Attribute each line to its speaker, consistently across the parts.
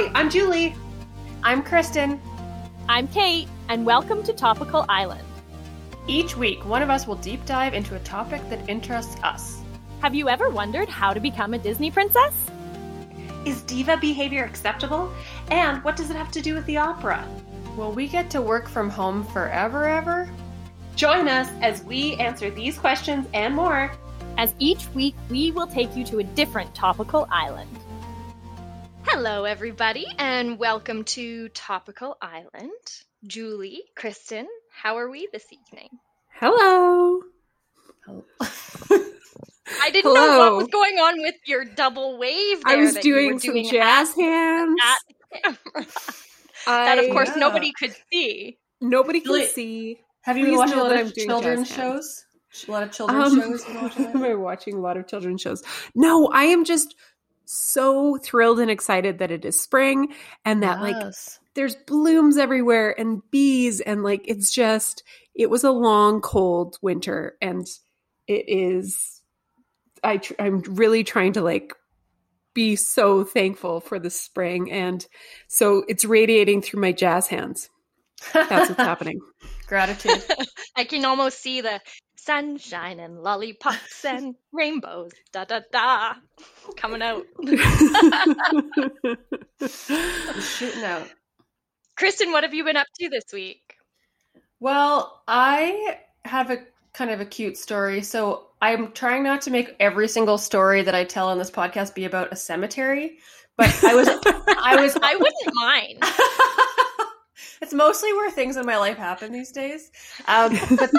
Speaker 1: Hi, I'm Julie.
Speaker 2: I'm Kristen.
Speaker 3: I'm Kate, and welcome to Topical Island.
Speaker 2: Each week, one of us will deep dive into a topic that interests us.
Speaker 3: Have you ever wondered how to become a Disney princess?
Speaker 1: Is diva behavior acceptable? And what does it have to do with the opera?
Speaker 2: Will we get to work from home forever, ever?
Speaker 1: Join us as we answer these questions and more.
Speaker 3: As each week, we will take you to a different topical island.
Speaker 4: Hello, everybody, and welcome to Topical Island. Julie, Kristen, how are we this evening?
Speaker 5: Hello.
Speaker 4: I didn't know what was going on with your double wave.
Speaker 5: I was doing some
Speaker 4: doing
Speaker 5: jazz
Speaker 4: at,
Speaker 5: hands.
Speaker 4: at camera.
Speaker 5: I,
Speaker 4: that, of course,
Speaker 2: yeah.
Speaker 4: nobody could see.
Speaker 5: nobody can
Speaker 2: Julie,
Speaker 5: see.
Speaker 2: Have you
Speaker 5: Please
Speaker 2: been watching a lot of
Speaker 5: I'm
Speaker 2: children's
Speaker 5: jazz hands.
Speaker 2: shows? A lot of children's
Speaker 5: Um,
Speaker 2: shows. you watching
Speaker 5: am? I watching a lot of children's shows? No, I am just so thrilled and excited that it is spring and that like there's blooms everywhere and bees and like it's just it was a long cold winter and it is I tr- I'm really trying to like be so thankful for the spring and so it's radiating through my jazz hands. That's what's happening.
Speaker 2: Gratitude.
Speaker 4: I can almost see the sunshine and lollipops and rainbows, da da da, coming out.
Speaker 2: Shooting out.
Speaker 4: Kristen, what have you been up to this week?
Speaker 2: Well, I have a kind of a cute story. So I'm trying not to make every single story that I tell on this podcast be about a cemetery. But I was, I was,
Speaker 4: I wouldn't mind.
Speaker 2: It's mostly where things in my life happen these days. Um, but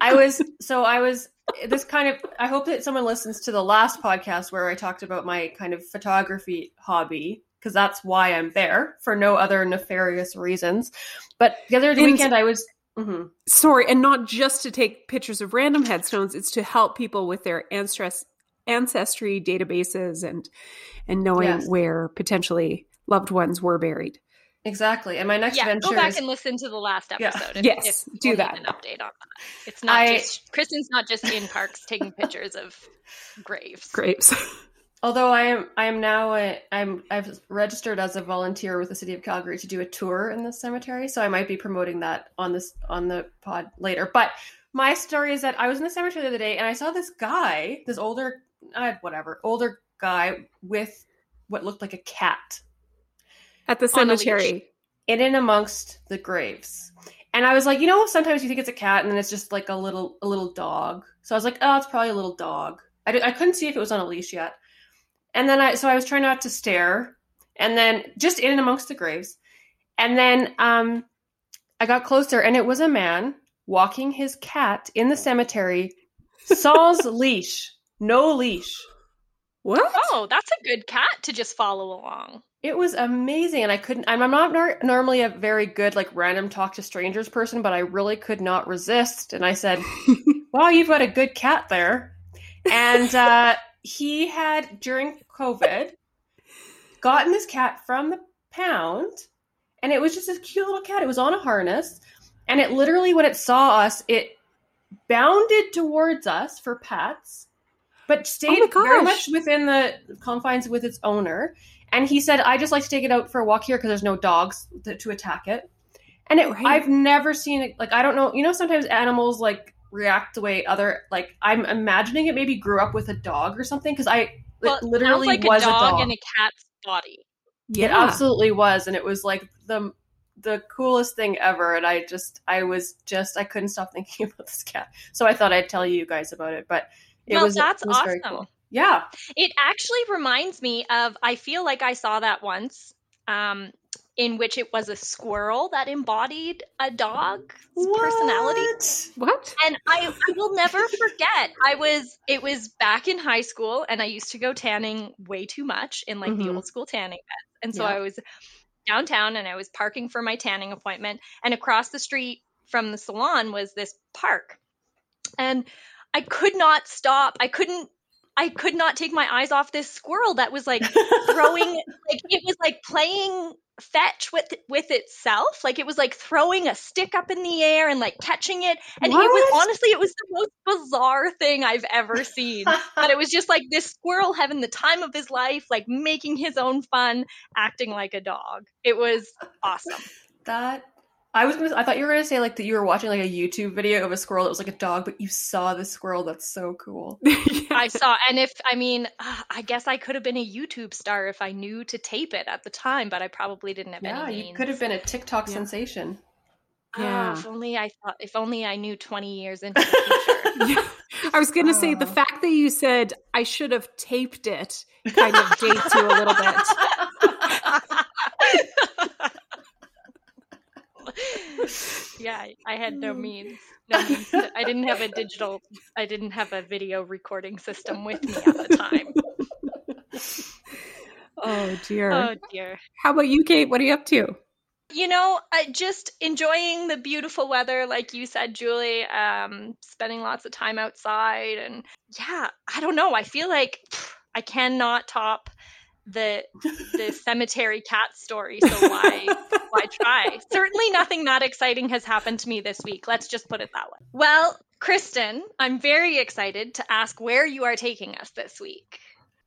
Speaker 2: I was, so I was, this kind of, I hope that someone listens to the last podcast where I talked about my kind of photography hobby, because that's why I'm there for no other nefarious reasons. But the other
Speaker 5: And-
Speaker 2: weekend I was, mhm.
Speaker 5: Sorry, and not just to take pictures of random headstones, it's to help people with their ancestry ancestry databases and and knowing
Speaker 2: Yes.
Speaker 5: where potentially loved ones were buried.
Speaker 2: Exactly. And my next
Speaker 4: yeah,
Speaker 2: venture
Speaker 4: go back
Speaker 2: is,
Speaker 4: and listen to the last
Speaker 2: Yeah.
Speaker 4: episode. if-
Speaker 5: Yes,
Speaker 4: if
Speaker 5: do
Speaker 4: we'll
Speaker 5: that.
Speaker 4: An update on that. It's not
Speaker 2: I-
Speaker 4: just Kristen's not just in parks taking pictures of graves.
Speaker 5: Graves.
Speaker 2: although I am, I am now, a, I'm, I've registered as a volunteer with the city of Calgary to do a tour in the cemetery. So I might be promoting that on this, on the pod later. But my story is that I was in the cemetery the other day and I saw this guy, this older, uh, whatever, older guy with what looked like a cat
Speaker 5: At the
Speaker 4: On a
Speaker 5: cemetery.
Speaker 2: in and amongst the graves. And I was like, you know, sometimes you think it's a cat and then it's just like a little, a little dog. So I was like, oh, it's probably a little dog. I, di- I couldn't see if it was on a leash yet. And then I, so I was trying not to stare and then just in and amongst the graves. And then um, I got closer and it was a man walking his cat in the cemetery, sans leash, no leash.
Speaker 5: What?
Speaker 4: Oh, that's a good cat to just follow along.
Speaker 2: It was amazing, and I couldn't. I'm not nor- normally a very good like random talk to strangers person, but I really could not resist. And I said, "Wow, you've got a good cat there." And uh, he had during COVID gotten this cat from the pound, and it was just this cute little cat. It was on a harness, and it literally, when it saw us, it bounded towards us for pets, but stayed
Speaker 5: my
Speaker 2: very much within the confines with its owner. And he said, "I just like to take it out for a walk here because there's no dogs to, to attack it." And it,
Speaker 5: Right.
Speaker 2: I've never seen it. Like I don't know. You know, sometimes animals like react the way other like I'm imagining it maybe grew up with a dog or something because I
Speaker 4: Well,
Speaker 2: it
Speaker 4: it
Speaker 2: literally
Speaker 4: like
Speaker 2: was
Speaker 4: a dog,
Speaker 2: dog.
Speaker 4: in a cat's body. Yeah.
Speaker 2: It
Speaker 5: Yeah.
Speaker 2: absolutely was, and it was like the the coolest thing ever. And I just, I was just, I couldn't stop thinking about this cat. So I thought I'd tell you guys about it. But it
Speaker 4: Well,
Speaker 2: was,
Speaker 4: that's
Speaker 2: it was very
Speaker 4: awesome.
Speaker 2: cool. Yeah,
Speaker 4: It actually reminds me of. I feel like I saw that once, um, in which it was a squirrel that embodied a dog's personality.
Speaker 2: What?
Speaker 5: What?
Speaker 4: And I, I will never forget. I was it was back in high school, and I used to go tanning way too much in like the
Speaker 2: Mhm.
Speaker 4: old school tanning beds. And so
Speaker 2: Yeah.
Speaker 4: I was downtown, and I was parking for my tanning appointment, and across the street from the salon was this park, and I could not stop. I couldn't. I could not take my eyes off this squirrel that was like throwing like it was like playing fetch with with itself. Like it was like throwing a stick up in the air and like catching it. And it was honestly it was the most bizarre thing i've ever seen. But it was just like this squirrel having the time of his life like making his own fun acting like a dog. It was awesome.
Speaker 2: That I was gonna. I thought you were gonna say like that you were watching like a YouTube video of a squirrel that was like a dog, but you saw the squirrel. That's so cool.
Speaker 4: I saw, and if I mean, uh, I guess I could have been a YouTube star if I knew to tape it at the time, but I probably didn't have
Speaker 2: Yeah,
Speaker 4: any.
Speaker 2: Yeah,
Speaker 4: you
Speaker 2: could have been a TikTok
Speaker 5: Yeah.
Speaker 2: sensation.
Speaker 4: Ah,
Speaker 5: Yeah.
Speaker 4: if only I thought. If only I knew twenty years into the future.
Speaker 5: Yeah. I was going to say the
Speaker 2: Oh.
Speaker 5: fact that you said I should have taped it kind of dates you a little bit.
Speaker 4: yeah, I- had no means. No means. to- I didn't have a digital. I didn't have a video recording system with me at the time.
Speaker 5: Oh dear.
Speaker 4: Oh dear.
Speaker 5: How about you, Kate? What are you up to?
Speaker 4: You know, I just enjoying the beautiful weather, like you said, Julie. Um, spending lots of time outside, and yeah, I don't know. I feel like pff, I cannot top the the cemetery cat story. So why why try? Certainly, nothing that exciting has happened to me this week. Let's just put it that way. Well, Kristen, I'm very excited to ask where you are taking us this week.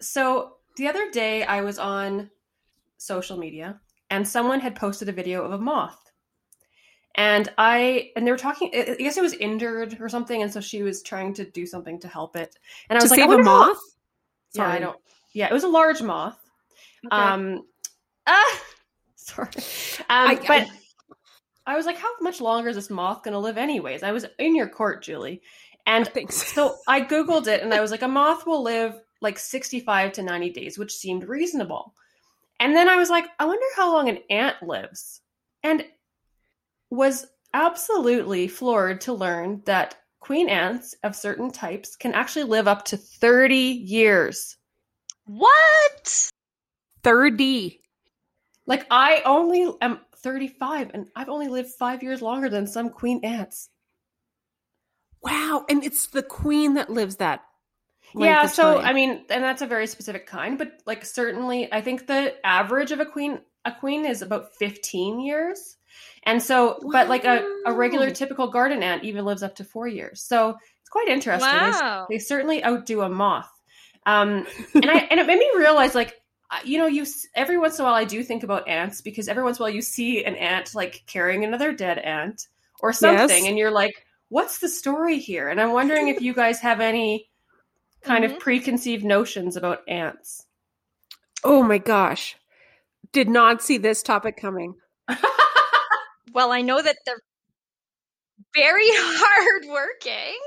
Speaker 2: So the other day, I was on social media, and someone had posted a video of a moth, and I and they were talking. I I guess it was injured or something, and so she was trying to do something to help it. And I
Speaker 5: to
Speaker 2: was like, I
Speaker 5: a
Speaker 2: wonder how-
Speaker 5: moth?
Speaker 2: Yeah, I
Speaker 5: Sorry.
Speaker 2: don't. Yeah, it was a large moth.
Speaker 5: Okay.
Speaker 2: Um, ah, sorry. Um,
Speaker 5: I-
Speaker 2: but I was like, how much longer is this moth going to live, anyways? I was in your court, Julie, and
Speaker 5: Thanks.
Speaker 2: so I googled it, and I was like, a moth will live like sixty-five to ninety days, which seemed reasonable. And then I was like, I wonder how long an ant lives, and was absolutely floored to learn that queen ants of certain types can actually live up to thirty years.
Speaker 4: What?
Speaker 5: 30.
Speaker 2: Like I only am 35 and I've only lived 5 years longer than some queen ants.
Speaker 5: Wow. And it's the queen that lives that.
Speaker 2: yeah, so
Speaker 5: time.
Speaker 2: I mean, and that's a very specific kind, but like certainly I think the average of a queen a queen is about 15 years. And so but like a, a regular typical garden ant even lives up to 4 years. So it's quite interesting. They-
Speaker 4: Wow.
Speaker 2: They, certainly outdo a moth. Um and I and it made me realize like I- you know you every once in a while I do think about ants because every once in a while you see an ant like carrying another dead ant or something
Speaker 5: Yes.
Speaker 2: and you're like what's the story here? And I'm wondering if you guys have any kind
Speaker 4: Mhm.
Speaker 2: of preconceived notions about ants.
Speaker 5: Oh my gosh. Did not see this topic coming.
Speaker 4: Well, I know that they're very hardworking.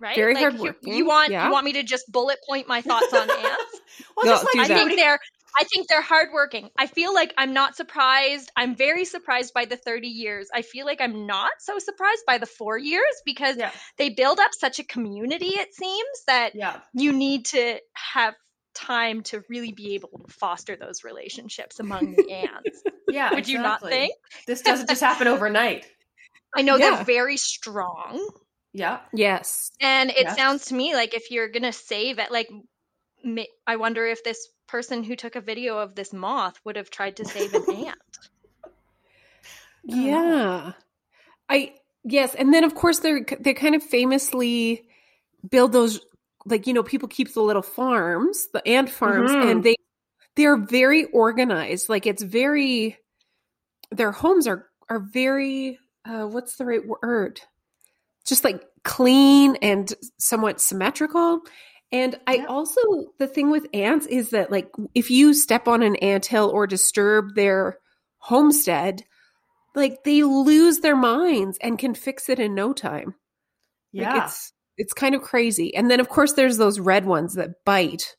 Speaker 4: Right?
Speaker 5: Very
Speaker 4: Like, you-
Speaker 5: hardworking,
Speaker 4: You, want
Speaker 5: yeah.
Speaker 4: you want me to just bullet point my thoughts on ants?
Speaker 2: well,
Speaker 5: No,
Speaker 2: just like
Speaker 4: I
Speaker 5: that.
Speaker 4: think they're I think they're hardworking. I feel like I'm not surprised. I'm very surprised by the 30 years. I feel like I'm not so surprised by the 4 years because
Speaker 2: yeah,
Speaker 4: they build up such a community it seems that
Speaker 2: yeah.
Speaker 4: you need to have time to really be able to foster those relationships among the ants.
Speaker 2: Yeah,
Speaker 4: Would you not think?
Speaker 2: This doesn't just happen overnight.
Speaker 4: I know
Speaker 5: Yeah.
Speaker 4: they're very strong.
Speaker 2: Yeah.
Speaker 5: Yes.
Speaker 4: And it
Speaker 2: Yes.
Speaker 4: sounds to me like if you're gonna save it, like ma- I wonder if this person who took a video of this moth would have tried to save an ant.
Speaker 2: I don't know.
Speaker 5: Yeah. I yes, and then of course they're they kind of famously build those like you know people keep the little farms, the ant farms
Speaker 2: Mhm.
Speaker 5: and they they're very organized. Like it's very their homes are are very uh what's the right word? Just like clean and somewhat symmetrical. And I
Speaker 2: Yeah.
Speaker 5: also the thing with ants is that like if you step on an anthill or disturb their homestead, like they lose their minds and can fix it in no time.
Speaker 2: Yeah.
Speaker 5: Like it's it's kind of crazy. And then of course there's those red ones that bite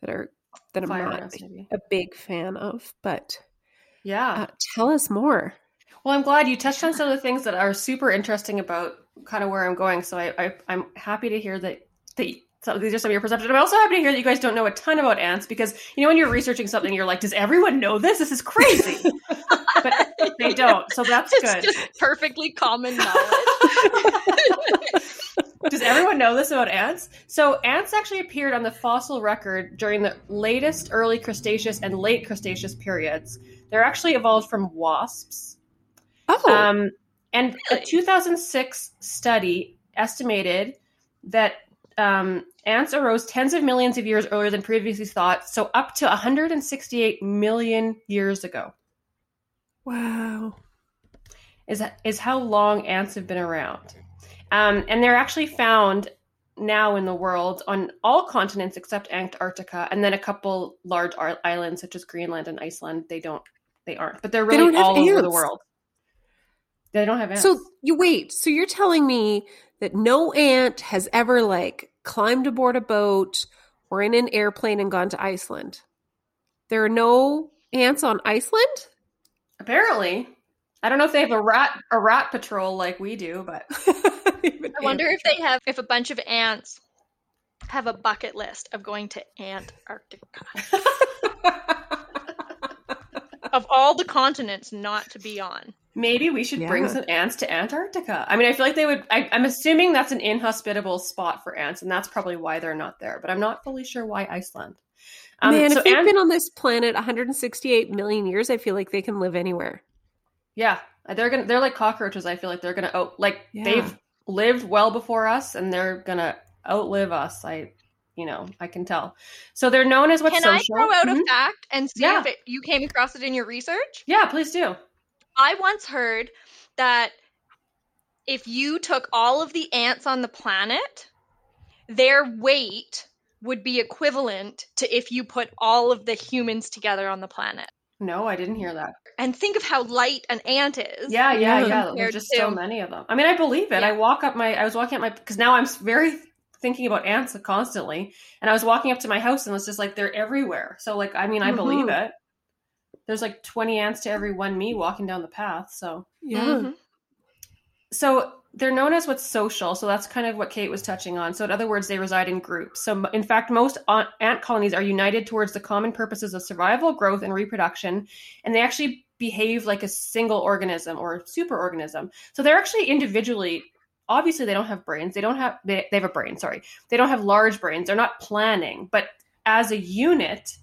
Speaker 5: that are that I'm
Speaker 2: Fire
Speaker 5: not a big fan of. But
Speaker 2: Yeah.
Speaker 5: uh, tell us more.
Speaker 2: Well, I'm glad you touched on some of the things that are super interesting about kind of where I'm going. So I, I I'm happy to hear that that so these are some of your perceptions. I'm also happy to hear that you guys don't know a ton about ants because you know when you're researching something, you're like, does everyone know this? This is crazy. but they don't. So that's
Speaker 4: It's
Speaker 2: good.
Speaker 4: just perfectly common knowledge.
Speaker 2: Does everyone know this about ants? So ants actually appeared on the fossil record during the latest early Cretaceous and late Cretaceous periods. They're actually evolved from wasps.
Speaker 5: Oh,
Speaker 2: Um, and a 2006 study estimated that um, ants arose tens of millions of years earlier than previously thought, so up to 168 million years ago
Speaker 5: wow.
Speaker 2: is is how long ants have been around. Um, and they're actually found now in the world on all continents except Antarctica, and then a couple large islands such as Greenland and Iceland. They don't, they aren't, but they're
Speaker 5: They
Speaker 2: really all over the world. They don't have ants.
Speaker 5: So you wait. So you're telling me that no ant has ever like climbed aboard a boat or in an airplane and gone to Iceland? There are no ants on Iceland?
Speaker 2: Apparently, I don't know if they have a rat a rat patrol like we do, but
Speaker 4: I wonder if they have if a bunch of ants have a bucket list of going to Antarctica. of all the continents not to be on.
Speaker 2: Maybe we should bring some ants to Antarctica. I mean, I feel like they would. I, I'm assuming that's an inhospitable spot for ants, and that's probably why they're not there. But I'm not fully sure why Iceland. Um,
Speaker 5: Man,
Speaker 2: so
Speaker 5: if they've
Speaker 2: ant-
Speaker 5: been on this planet 168 million years, I feel like they can live anywhere.
Speaker 2: yeah, they're gonna. They're like cockroaches. I feel like they're gonna out. Like
Speaker 5: Yeah.
Speaker 2: they've lived well before us, and they're gonna outlive us. I, you know, I can tell. So they're known as what's
Speaker 4: Can
Speaker 2: social.
Speaker 4: I throw out
Speaker 2: Mhm.
Speaker 4: a fact and see
Speaker 2: Yeah.
Speaker 4: if it, you came across it in your research?
Speaker 2: Yeah, please do.
Speaker 4: I once heard that if you took all of the ants on the planet, their weight would be equivalent to if you put all of the humans together on the planet.
Speaker 2: No, I didn't hear that.
Speaker 4: And think of how light an ant is.
Speaker 2: Yeah, yeah,
Speaker 5: Yeah.
Speaker 2: There's just so many of them. I mean, I believe it.
Speaker 4: Yeah.
Speaker 2: I walk up my. I was walking up my because now I'm very thinking about ants constantly, and I was walking up to my house and it's just like they're everywhere. So like, I mean, I believe
Speaker 5: Mhm.
Speaker 2: it. There's like 20 ants to every one me walking down the path. So
Speaker 5: Yeah.
Speaker 4: Mhm.
Speaker 2: so they're known as what's social. So that's kind of what Kate was touching on. So in other words, they reside in groups. So in fact, most ant colonies are united towards the common purposes of survival, growth, and reproduction, and they actually behave like a single organism or superorganism. So they're actually individually. Obviously, they don't have brains. They don't have. They, they have a brain. Sorry, they don't have large brains. They're not planning, but as a unit,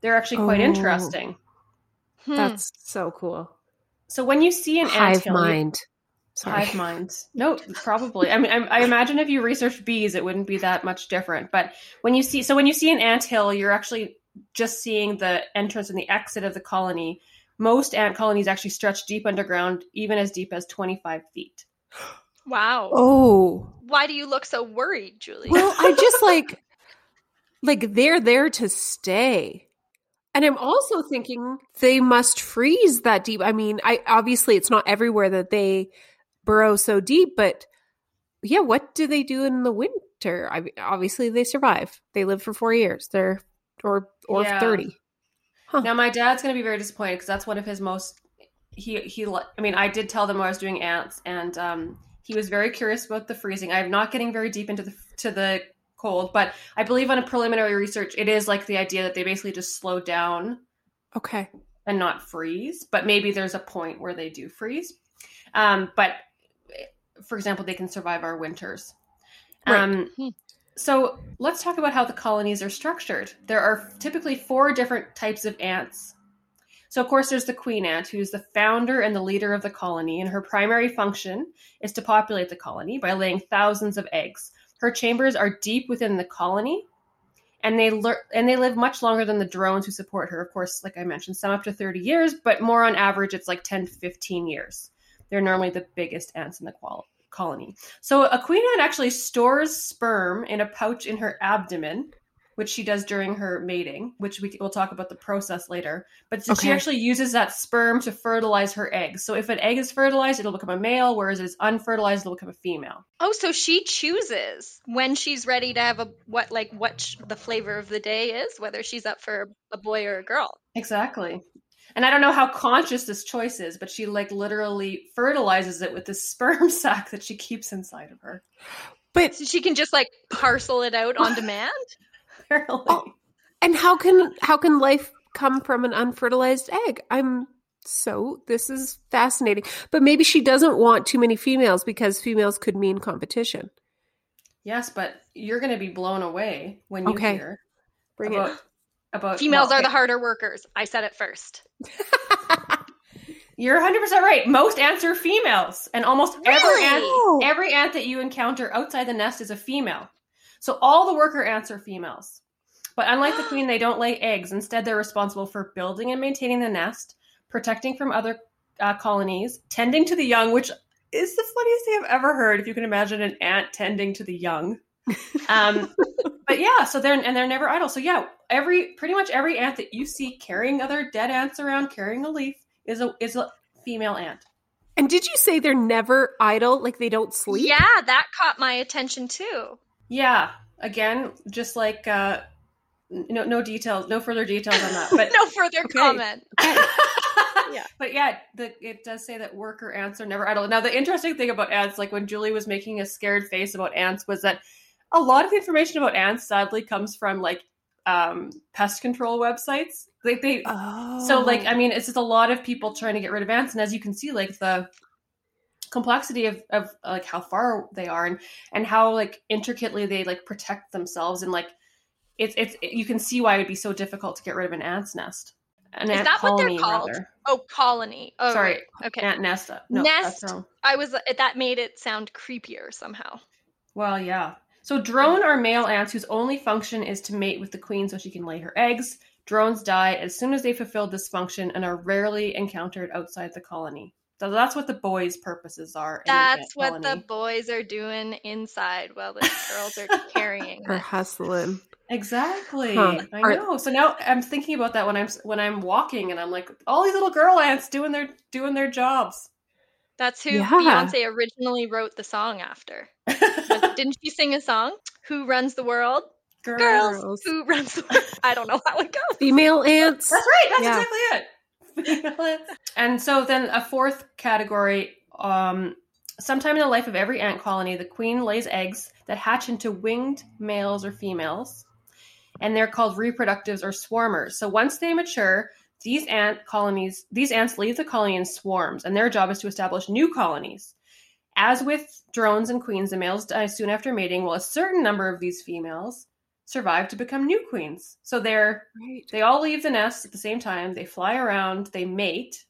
Speaker 2: they're actually quite
Speaker 5: Oh.
Speaker 2: interesting.
Speaker 4: Hmm.
Speaker 5: That's so cool.
Speaker 2: So when you see an
Speaker 5: Hive
Speaker 2: anthill, you-
Speaker 5: mind. Sorry.
Speaker 2: Hive minds. No, probably. I mean, I, I imagine if you researched bees, it wouldn't be that much different. But when you see, so when you see an ant hill, you're actually just seeing the entrance and the exit of the colony. Most ant colonies actually stretch deep underground, even as deep as 25 feet.
Speaker 4: Wow.
Speaker 5: Oh.
Speaker 4: Why do you look so worried, Julie?
Speaker 5: Well, I just like like they're there to stay. And I'm also thinking they must freeze that deep. I mean, I obviously it's not everywhere that they burrow so deep, but yeah, what do they do in the winter? I mean, obviously they survive. They live for 4 years. They're or or
Speaker 2: Yeah.
Speaker 5: 30. Huh.
Speaker 2: Now, my dad's going to be very disappointed because that's one of his most. He he. I mean, I did tell them I was doing ants, and um, he was very curious about the freezing. I'm not getting very deep into the to the cold, but I believe on a preliminary research, it is like the idea that they basically just slow down
Speaker 5: Okay.
Speaker 2: and not freeze. But maybe there's a point where they do freeze. Um, but for example, they can survive our winters.
Speaker 5: Right.
Speaker 2: Um,
Speaker 4: Hmm.
Speaker 2: so let's talk about how the colonies are structured. There are typically four different types of ants. So, of course, there's the queen ant, who's the founder and the leader of the colony, and her primary function is to populate the colony by laying thousands of eggs. Her chambers are deep within the colony, and they and they live much longer than the drones who support her. Of course, like I mentioned, some up to 30 years, but more on average, it's like 10 to 15 years. They're normally the biggest ants in the qual- colony. So a queen ant actually stores sperm in a pouch in her abdomen, which she does during her mating, which we will talk about the process later. But so she actually uses that sperm to fertilize her eggs. So if an egg is fertilized, it'll become a male, whereas if it's unfertilized, it'll become a female.
Speaker 4: Oh, so she chooses when she's ready to have a what like what sh- the flavor of the day is, whether she's up for a boy or a girl.
Speaker 2: Exactly. And I don't know how conscious this choice is, but she like literally fertilizes it with this sperm sac that she keeps inside of her.
Speaker 5: But
Speaker 4: So she can just like parcel it out on demand.
Speaker 2: Apparently.
Speaker 5: Oh. and how can how can life come from an unfertilized egg? I'm so this is fascinating. But maybe she doesn't want too many females because females could mean competition.
Speaker 2: Yes, but you're going to be blown away when you
Speaker 5: Okay.
Speaker 2: hear
Speaker 5: Bring
Speaker 2: about
Speaker 5: it.
Speaker 2: about
Speaker 4: Females
Speaker 2: well,
Speaker 4: are the harder workers. I said it first.
Speaker 2: You're 100 percent right. Most ants are females, and almost every ant, every ant that you encounter outside the nest is a female. So all the worker ants are females. But unlike the queen, they don't lay eggs. Instead, they're responsible for building and maintaining the nest, protecting from other uh, colonies, tending to the young, which is the funniest thing I've ever heard. If you can imagine an ant tending to the young. Um, but yeah, so they're and they're never idle. So yeah, every pretty much every ant that you see carrying other dead ants around, carrying a leaf, is a is a female ant.
Speaker 5: And did you say they're never idle? Like they don't sleep?
Speaker 4: Yeah, that caught my attention too.
Speaker 2: Yeah, again, just like uh, no no details, no further details on that. But
Speaker 4: no further
Speaker 5: Okay.
Speaker 4: comment.
Speaker 2: yeah, but yeah, the, it does say that worker ants are never idle. Now, the interesting thing about ants, like when Julie was making a scared face about ants, was that a lot of the information about ants sadly comes from like um, pest control websites. Like they,
Speaker 5: Oh.
Speaker 2: so like I mean, it's just a lot of people trying to get rid of ants, and as you can see, like the complexity of, of uh, like how far they are and and how like intricately they like protect themselves and like it's it's you can see why it would be so difficult to get rid of an ant's nest. An
Speaker 4: Is that what they're called?
Speaker 2: rather.
Speaker 4: Oh, colony. Oh,
Speaker 2: Sorry,
Speaker 4: right. Okay.
Speaker 2: Ant nest. Uh, no,
Speaker 4: Nest. I was uh, that made it sound creepier somehow.
Speaker 2: Well, yeah. So drone are male ants whose only function is to mate with the queen so she can lay her eggs. Drones die as soon as they fulfill this function and are rarely encountered outside the colony. So that's what the boys' purposes are. in an ant
Speaker 4: That's what the boys are doing inside while the girls are carrying
Speaker 5: Or hustling.
Speaker 2: Exactly.
Speaker 5: Huh.
Speaker 2: I
Speaker 5: Are-
Speaker 2: know. So now I'm thinking about that when I'm when I'm walking and I'm like, all these little girl ants doing their doing their jobs.
Speaker 4: That's who
Speaker 5: Yeah.
Speaker 4: Beyonce originally wrote the song after. Didn't she sing a song? Who runs the world? Girls.
Speaker 5: Girls.
Speaker 4: Who runs the world? I don't know how it goes.
Speaker 5: Female ants.
Speaker 2: That's right. That's
Speaker 5: Yeah.
Speaker 2: exactly it. and so then a fourth category. Um, sometime in the life of every ant colony, the queen lays eggs that hatch into winged males or females, and they're called reproductives or swarmers. So once they mature, these ant colonies, these ants leave the colony in swarms, and their job is to establish new colonies. As with drones and queens, the males die soon after mating, while a certain number of these females survive to become new queens. So they're
Speaker 5: Right.
Speaker 2: they all leave the nest at the same time they fly around they mate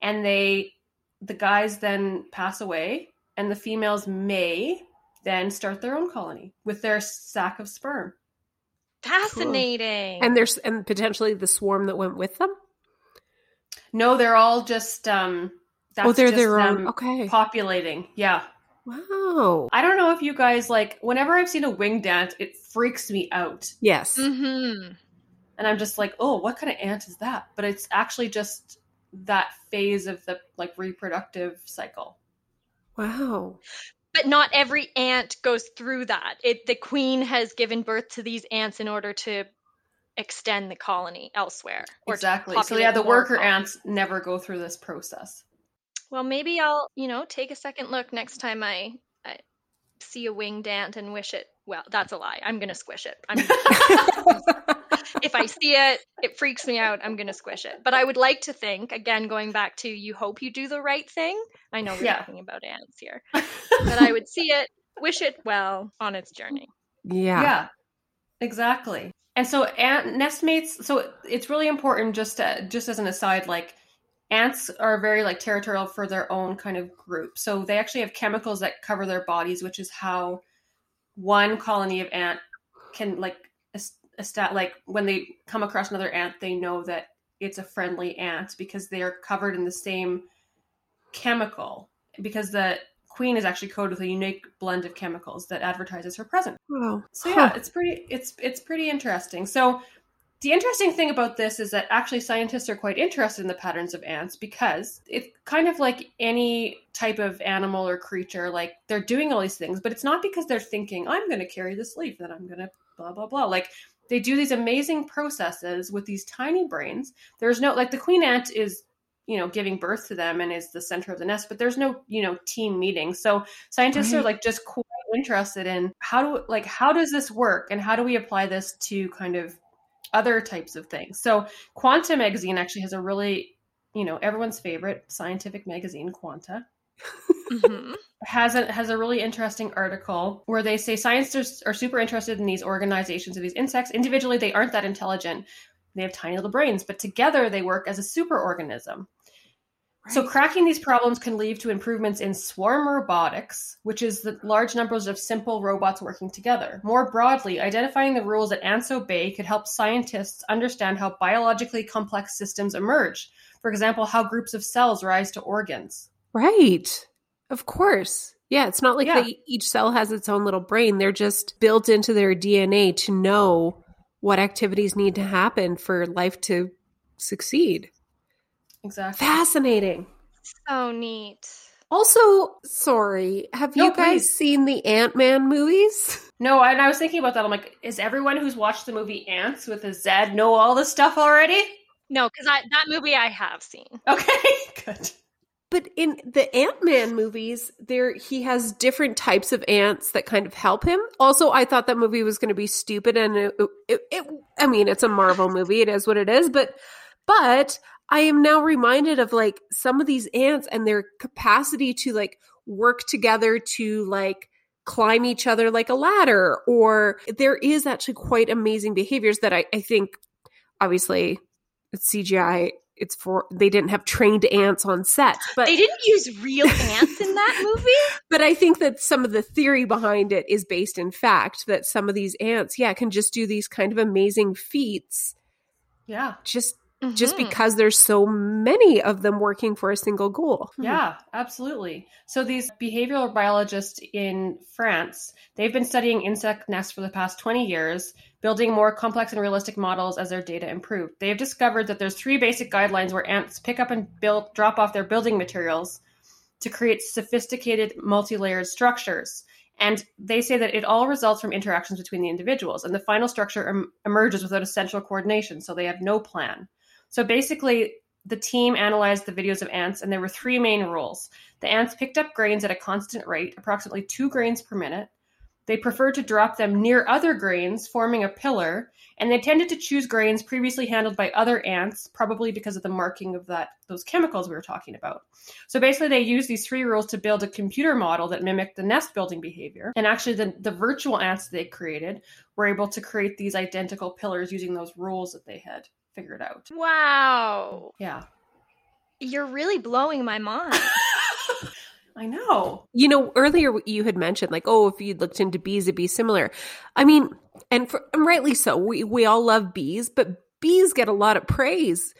Speaker 2: and they the guys then pass away and the females may then start their own colony with their sack of sperm
Speaker 4: Fascinating.
Speaker 5: And there's and potentially the swarm that went with them.
Speaker 2: no they're all just um that's
Speaker 5: oh, they're
Speaker 2: just
Speaker 5: their own. Okay.
Speaker 2: populating yeah
Speaker 5: Wow.
Speaker 2: i don't know if you guys like whenever i've seen a winged ant it freaks me out
Speaker 5: Yes.
Speaker 4: hmm
Speaker 2: and i'm just like oh what kind of ant is that but it's actually just that phase of the like reproductive cycle
Speaker 5: Wow.
Speaker 4: But not every ant goes through that. It the queen has given birth to these ants in order to extend the colony elsewhere.
Speaker 2: exactly so yeah the worker
Speaker 4: colonies.
Speaker 2: ants never go through this process
Speaker 4: Well, maybe I'll, you know, take a second look next time I, I see a winged ant and wish it well. That's a lie. I'm gonna squish it. I'm, if I see it, it freaks me out. I'm gonna squish it. But I would like to think, again, going back to you hope you do the right thing. I know we're
Speaker 2: Yeah.
Speaker 4: talking about ants here, but I would see it, wish it well on its journey.
Speaker 5: yeah.
Speaker 2: Yeah, exactly. And so ant nest mates. So it's really important. Just to, just as an aside, like ants are very like territorial for their own kind of group. So they actually have chemicals that cover their bodies, which is how one colony of ant can like a stat like when they come across another ant, they know that it's a friendly ant because they are covered in the same chemical. Because the queen is actually coated with a unique blend of chemicals that advertises her presence.
Speaker 5: Wow.
Speaker 2: So yeah,
Speaker 5: Huh.
Speaker 2: it's pretty it's it's pretty interesting. So the interesting thing about this is that actually scientists are quite interested in the patterns of ants because it's kind of like any type of animal or creature like they're doing all these things but it's not because they're thinking I'm going to carry this leaf that I'm going to blah blah blah. Like they do these amazing processes with these tiny brains. There's no like the queen ant is you know giving birth to them and is the center of the nest but there's no you know team meeting. So scientists are like just quite interested in how do like how does this work and how do we apply this to kind of other types of things so quanta magazine actually has a really you know everyone's favorite scientific magazine quanta
Speaker 4: Mhm.
Speaker 2: has a has a really interesting article where they say scientists are super interested in these organizations of these insects. Individually, they aren't that intelligent. They have tiny little brains, but together they work as a superorganism. So, cracking these problems can lead to improvements in swarm robotics, which is the large numbers of simple robots working together. More broadly, identifying the rules that ants obey could help scientists understand how biologically complex systems emerge. For example, how groups of cells rise to organs.
Speaker 5: Right. Of course. Yeah, it's not like
Speaker 2: Yeah.
Speaker 5: they, each cell has its own little brain. They're just built into their DNA to know what activities need to happen for life to succeed.
Speaker 2: Exactly.
Speaker 5: Fascinating.
Speaker 4: So neat.
Speaker 5: Also, sorry, have
Speaker 2: No,
Speaker 5: you guys
Speaker 2: please.
Speaker 5: seen the Ant Man movies?
Speaker 2: No, and I was thinking about that. I'm like, is everyone who's watched the movie Ants with a Z know all this stuff already?
Speaker 4: No, because that movie I have seen.
Speaker 2: Okay, good.
Speaker 5: But in the Ant Man movies, there he has different types of ants that kind of help him. Also, I thought that movie was going to be stupid, and it, it, it, I mean, it's a Marvel movie; it is what it is. But, but I am now reminded of like some of these ants and their capacity to like work together to like climb each other like a ladder, or there is actually quite amazing behaviors that I, I think, obviously, it's CGI. It's for they didn't have trained ants on set, but
Speaker 4: They didn't use real ants in that movie.
Speaker 5: but I think that some of the theory behind it is based in fact that some of these ants, yeah, can just do these kind of amazing feats
Speaker 2: Yeah,
Speaker 5: just just
Speaker 4: Mhm.
Speaker 5: because there's so many of them working for a single goal.
Speaker 2: yeah, absolutely. So these behavioral biologists in France, they've been studying insect nests for the past 20 years, building more complex and realistic models as their data improved. They have discovered that there's three basic guidelines where ants pick up and build drop off their building materials to create sophisticated multi-layered structures. And they say that it all results from interactions between the individuals, and the final structure em- emerges without essential coordination, so they have no plan. So basically, the team analyzed the videos of ants, and there were three main rules. The ants picked up grains at a constant rate, approximately two grains per minute. They preferred to drop them near other grains, forming a pillar, and they tended to choose grains previously handled by other ants, probably because of the marking of that those chemicals we were talking about. So basically, they used these three rules to build a computer model that mimicked the nest building behavior. And actually, the, the virtual ants they created were able to create these identical pillars using those rules that they had figured out.
Speaker 4: Wow.
Speaker 2: Yeah.
Speaker 4: You're really blowing my mind.
Speaker 2: I know.
Speaker 5: You know, earlier you had mentioned like, oh, if you'd looked into bees, it'd be similar. I mean, and, for, and rightly so. We we all love bees, but bees get a lot of praise.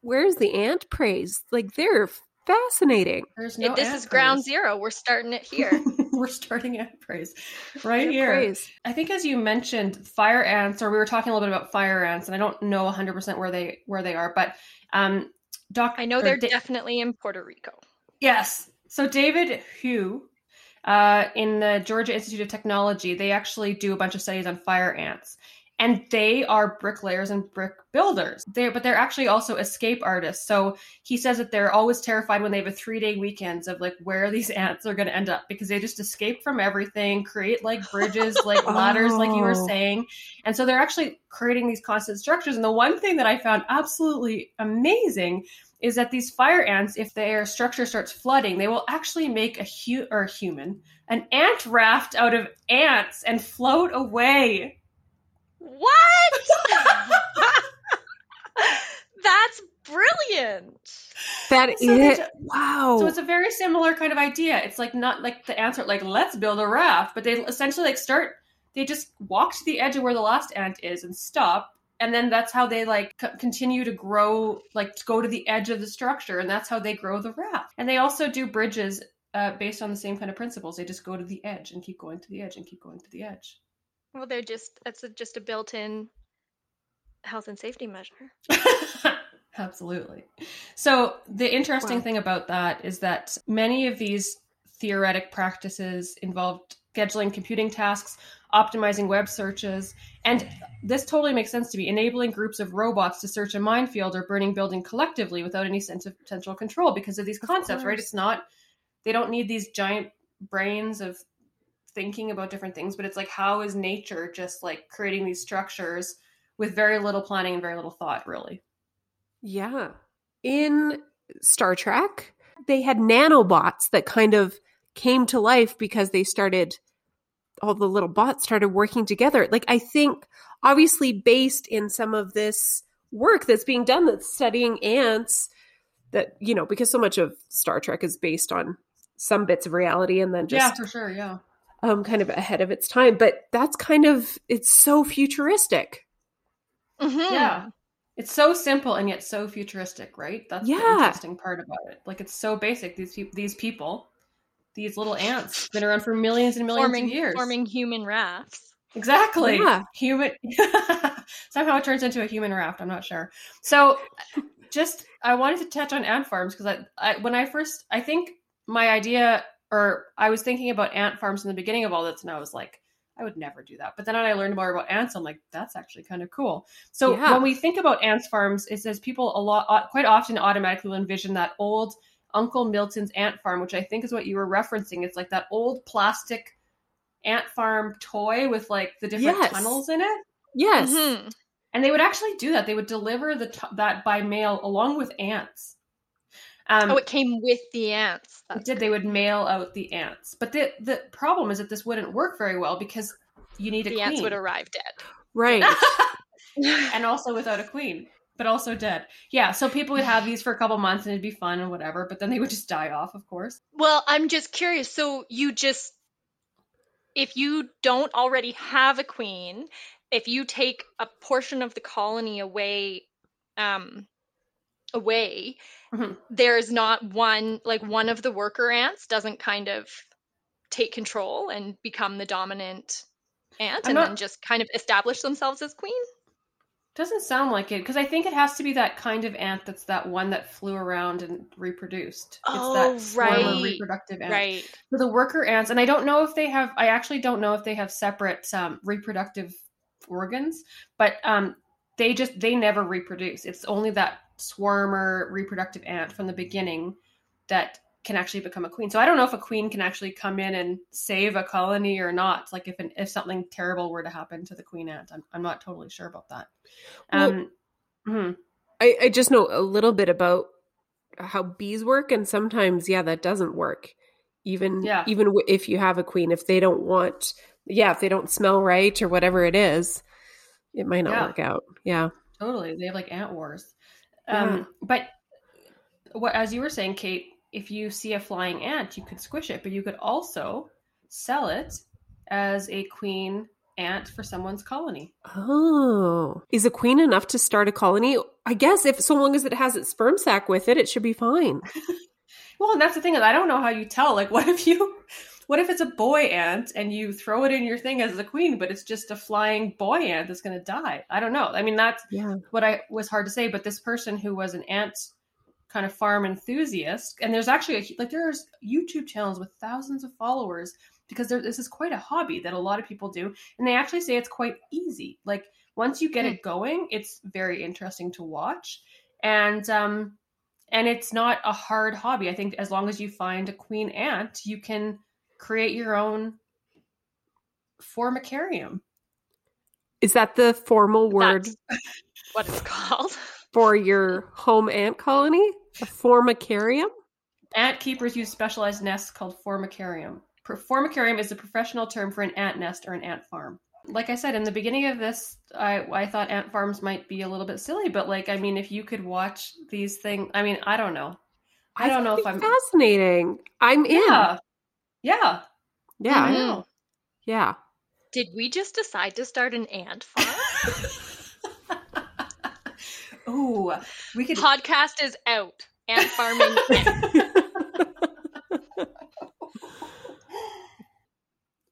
Speaker 5: Where's the ant praise? Like they're fascinating.
Speaker 2: There's no
Speaker 4: this
Speaker 2: ant
Speaker 4: is ground
Speaker 2: praise.
Speaker 4: zero. We're starting it here.
Speaker 2: We're starting ant praise right
Speaker 5: They're
Speaker 2: here.
Speaker 5: praise.
Speaker 2: I think as you mentioned, fire ants, or we were talking a little bit about fire ants, and I don't know 100 percent where they where they are, but um, Doc,
Speaker 4: I know they're
Speaker 2: Da-
Speaker 4: definitely in Puerto Rico.
Speaker 2: Yes. So David Hu uh, in the Georgia Institute of Technology, they actually do a bunch of studies on fire ants. And they are bricklayers and brick builders. They but they're actually also escape artists. So he says that they're always terrified when they have a three day weekends of like where these ants are gonna end up because they just escape from everything, create like bridges, like ladders, like you were
Speaker 5: Oh.
Speaker 2: saying. And so they're actually creating these constant structures. And the one thing that I found absolutely amazing is that these fire ants, if their structure starts flooding, they will actually make a hu- or a human, an ant raft out of ants and float away.
Speaker 4: What? That's brilliant.
Speaker 5: That
Speaker 2: So
Speaker 5: is
Speaker 2: ju-
Speaker 5: wow.
Speaker 2: So it's a very similar kind of idea. It's like not like the answer, like, let's build a raft, but they essentially like start, they just walk to the edge of where the last ant is and stop. And then that's how they like c- continue to grow, like to go to the edge of the structure. And that's how they grow the raft. And they also do bridges uh, based on the same kind of principles. They just go to the edge and keep going to the edge and keep going to the edge.
Speaker 4: Well, they're just that's a, just a built-in health and safety measure.
Speaker 2: Absolutely. So, the interesting
Speaker 5: Wow.
Speaker 2: thing about that is that many of these theoretic practices involved scheduling computing tasks, optimizing web searches, and this totally makes sense to me enabling groups of robots to search a minefield or burning building collectively without any sense of potential control because of these
Speaker 5: Of
Speaker 2: concepts, right? It's not, they don't need these giant brains of thinking about different things, but it's like, how is nature just like creating these structures with very little planning and very little thought, really?
Speaker 5: Yeah. In Star Trek, they had nanobots that kind of came to life because they started all the little bots started working together. Like I think obviously based in some of this work that's being done that's studying ants that you know because so much of Star Trek is based on some bits of reality and then just
Speaker 2: yeah, for sure. Yeah.
Speaker 5: Um kind of ahead of its time but that's kind of it's so futuristic.
Speaker 4: Mhm.
Speaker 2: Yeah. It's so simple and yet so futuristic, right? That's the
Speaker 5: Yeah.
Speaker 2: interesting part about it. Like it's so basic. These peop these people, these little ants, have been around for millions and millions
Speaker 4: forming
Speaker 2: of years.
Speaker 4: forming human rafts.
Speaker 2: Exactly.
Speaker 5: Yeah.
Speaker 2: Human. Somehow it turns into a human raft. I'm not sure. So, just I wanted to touch on ant farms because I, I, when I first, I think my idea, or I was thinking about ant farms in the beginning of all this, and I was like, I would never do that. But then when I learned more about ants, I'm like, that's actually kind of cool. So
Speaker 5: Yeah.
Speaker 2: when we think about ants farms, it says people a lot, uh, quite often automatically will envision that old Uncle Milton's ant farm, which I think is what you were referencing. It's like that old plastic ant farm toy with like the different
Speaker 5: Yes.
Speaker 2: tunnels in it.
Speaker 5: Yes.
Speaker 4: Mhm.
Speaker 2: And they would actually do that. They would deliver the t- that by mail along with ants. Um,
Speaker 4: Oh, it came with the ants.
Speaker 2: it did. They would mail out the ants, but the the problem is that this wouldn't work very well because you need a
Speaker 4: the
Speaker 2: queen,
Speaker 4: ants would arrive dead.
Speaker 5: Right.
Speaker 2: and also without a queen, but also dead. Yeah, so people would have these for a couple months and it'd be fun and whatever, but then they would just die off, of course.
Speaker 4: Well, I'm just curious. So you just, if you don't already have a queen, if you take a portion of the colony away, um, away,
Speaker 2: Mhm.
Speaker 4: there's not one like one of the worker ants doesn't kind of take control and become the dominant ant
Speaker 2: I'm
Speaker 4: and
Speaker 2: not-
Speaker 4: then just kind of establish themselves as queen.
Speaker 2: Doesn't sound like it because I think it has to be that kind of ant that's that one that flew around and reproduced.
Speaker 4: Oh,
Speaker 2: it's that swarmer
Speaker 4: right,
Speaker 2: reproductive ant.
Speaker 4: Right.
Speaker 2: for the worker ants and i don't know if they have i actually don't know if they have separate um, reproductive organs but um, they just they never reproduce it's only that swarmer reproductive ant from the beginning that can actually become a queen so i don't know if a queen can actually come in and save a colony or not like if an, if something terrible were to happen to the queen ant i'm, I'm not totally sure about that
Speaker 5: Well-
Speaker 2: um mhm.
Speaker 5: I, I just know a little bit about how bees work, and sometimes, yeah, that doesn't work. Even
Speaker 2: Yeah.
Speaker 5: even if you have a queen, if they don't want, yeah, if they don't smell right or whatever it is, it might not
Speaker 2: Yeah.
Speaker 5: work out. Yeah,
Speaker 2: Totally. They have like ant wars.
Speaker 5: Yeah.
Speaker 2: Um, but what, as you were saying, Kate, if you see a flying ant, you could squish it, but you could also sell it as a queen ant for someone's colony.
Speaker 5: Oh, is a queen enough to start a colony? I guess if so long as it has its sperm sac with it, it should be fine.
Speaker 2: Well, and that's the thing is I don't know how you tell. Like, what if you, what if it's a boy ant and you throw it in your thing as a queen, but it's just a flying boy ant that's going to die? I don't know. I mean, that's
Speaker 5: Yeah,
Speaker 2: what I was hard to say, but this person who was an ant kind of farm enthusiast, and there's actually a, like there's YouTube channels with thousands of followers because there, this is quite a hobby that a lot of people do, and they actually say it's quite easy. Like once you get it going, it's very interesting to watch, and um, and it's not a hard hobby. I think as long as you find a queen ant, you can create your own formicarium.
Speaker 5: is that the formal word
Speaker 4: That's what it's called.
Speaker 5: for your home ant colony? A formicarium?
Speaker 2: Ant keepers use specialized nests called formicarium. Formicarium is a professional term for an ant nest or an ant farm. Like I said in the beginning of this, I, I thought ant farms might be a little bit silly, but like, I mean, if you could watch these things, I mean, I don't know. I don't know if I'm.
Speaker 5: fascinating. I'm in.
Speaker 2: Yeah. Yeah.
Speaker 5: Yeah,
Speaker 2: I know.
Speaker 5: yeah.
Speaker 4: Did we just decide to start an ant farm?
Speaker 2: Ooh, we could.
Speaker 4: Podcast is out. Ant farming.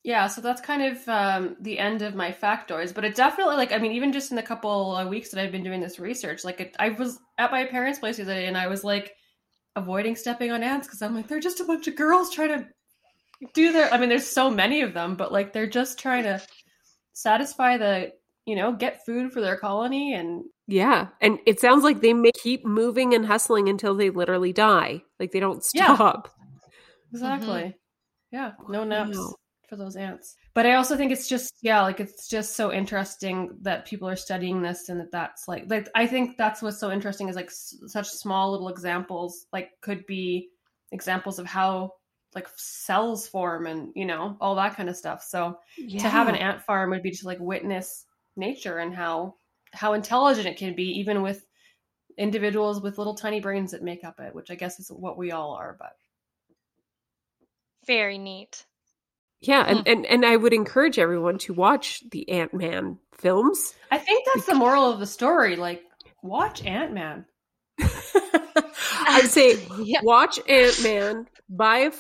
Speaker 2: Yeah, so that's kind of um, the end of my factors, But it definitely, like, I mean, even just in the couple of weeks that I've been doing this research, like, it, I was at my parents' place the other day and I was like avoiding stepping on ants because I'm like, they're just a bunch of girls trying to do their. I mean, there's so many of them, but like, they're just trying to satisfy the, you know, get food for their colony. And
Speaker 5: Yeah. And it sounds like they may keep moving and hustling until they literally die. Like they don't
Speaker 2: Yeah.
Speaker 5: stop.
Speaker 2: exactly. Mm-hmm. Yeah, no naps
Speaker 5: Wow.
Speaker 2: for those ants. But I also think it's just yeah, like it's just so interesting that people are studying this and that that's like like I think that's what's so interesting is like s- such small little examples like could be examples of how like cells form and you know all that kind of stuff. So
Speaker 5: Yeah.
Speaker 2: to have an ant farm would be to like witness nature and how how intelligent it can be even with individuals with little tiny brains that make up it which i guess is what we all are but
Speaker 4: Very neat.
Speaker 5: Yeah, and, and and I would encourage everyone to watch the Ant Man films.
Speaker 2: i think that's the moral of the story like watch ant-man
Speaker 5: I'd say
Speaker 4: Yeah.
Speaker 5: watch Ant Man, buy a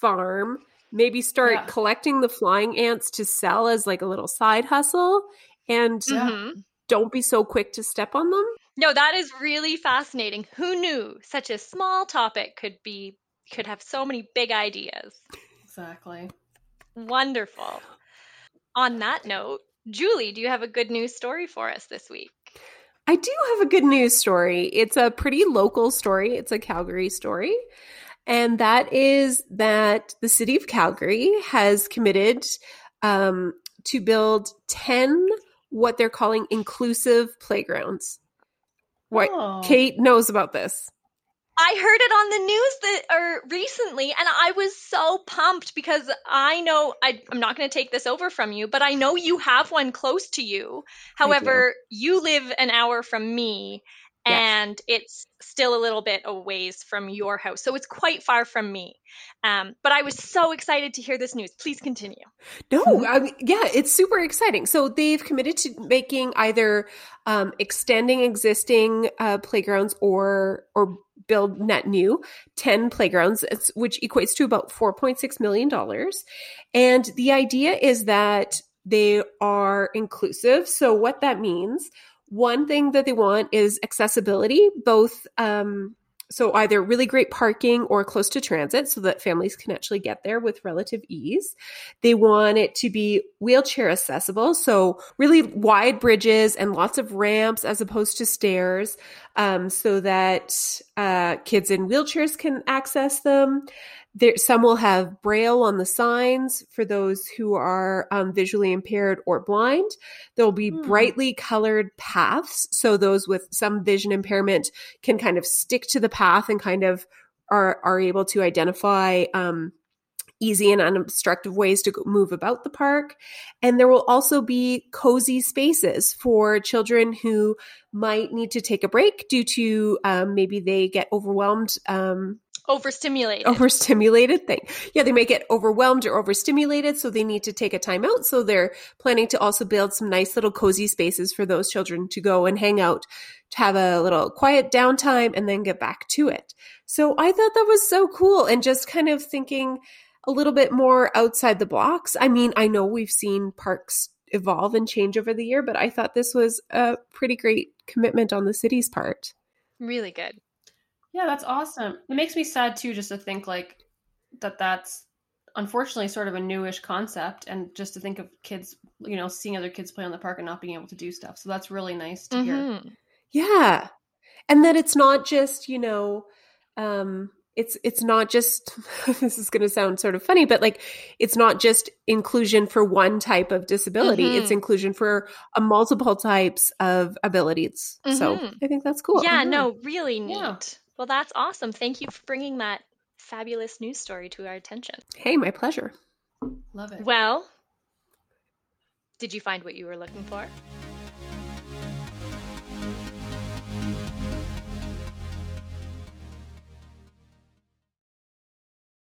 Speaker 5: farm, maybe start
Speaker 2: Yeah.
Speaker 5: collecting the flying ants to sell as like a little side hustle, and
Speaker 2: Yeah.
Speaker 4: Mhm.
Speaker 5: don't be so quick to step on them.
Speaker 4: No, that is really fascinating. Who knew such a small topic could be could have so many big ideas?
Speaker 2: exactly
Speaker 4: Wonderful. On that note, Julie, do you have a good news story for us this week?
Speaker 5: I do have a good news story. It's a pretty local story. It's a Calgary story. And that is that the city of Calgary has committed um, to build 10 what they're calling inclusive playgrounds. What
Speaker 2: Oh.
Speaker 5: Kate knows about this.
Speaker 4: I heard it on the news that or recently, and I was so pumped because I know I, I'm not going to take this over from you, but I know you have one close to you. However, you live an hour from me,
Speaker 5: Yes.
Speaker 4: and it's still a little bit a ways from your house, so it's quite far from me. Um, but I was so excited to hear this news. Please continue.
Speaker 5: No, I mean, yeah, it's super exciting. So they've committed to making either um, extending existing uh, playgrounds or or build net new 10 playgrounds which equates to about 4.6 million dollars and the idea is that they are inclusive so what that means one thing that they want is accessibility both um, so either really great parking or close to transit so that families can actually get there with relative ease they want it to be wheelchair accessible, so really wide bridges and lots of ramps as opposed to stairs, um, so that uh, kids in wheelchairs can access them. There, some will have braille on the signs for those who are um, visually impaired or blind. There will be
Speaker 2: Hmm.
Speaker 5: brightly colored paths, so those with some vision impairment can kind of stick to the path and kind of are are able to identify um, easy and unobstructive ways to move about the park. And there will also be cozy spaces for children who might need to take a break due to um, maybe they get overwhelmed. Um,
Speaker 4: Overstimulated.
Speaker 5: overstimulated thing. Yeah, they may get overwhelmed or overstimulated, so they need to take a time out. So they're planning to also build some nice little cozy spaces for those children to go and hang out, to have a little quiet downtime and then get back to it. So I thought that was so cool and just kind of thinking a little bit more outside the blocks. I mean, I know we've seen parks evolve and change over the year, but I thought this was a pretty great commitment on the city's part.
Speaker 4: really good.
Speaker 2: Yeah, that's awesome. It makes me sad too, just to think like that. That's unfortunately sort of a newish concept, and just to think of kids, you know, seeing other kids play on the park and not being able to do stuff. So that's really nice to hear.
Speaker 4: Mhm.
Speaker 5: Yeah. And that it's not just, you know, um it's it's not just this is going to sound sort of funny but like it's not just inclusion for one type of disability
Speaker 4: Mhm.
Speaker 5: it's inclusion for a multiple types of abilities so
Speaker 4: Mhm.
Speaker 5: i think that's cool
Speaker 4: Yeah,
Speaker 2: Mhm.
Speaker 4: no, really neat.
Speaker 2: Yeah.
Speaker 4: Well, that's awesome. Thank you for bringing that fabulous news story to our attention.
Speaker 5: hey my pleasure
Speaker 2: Love it.
Speaker 4: Well, did you find what you were looking for?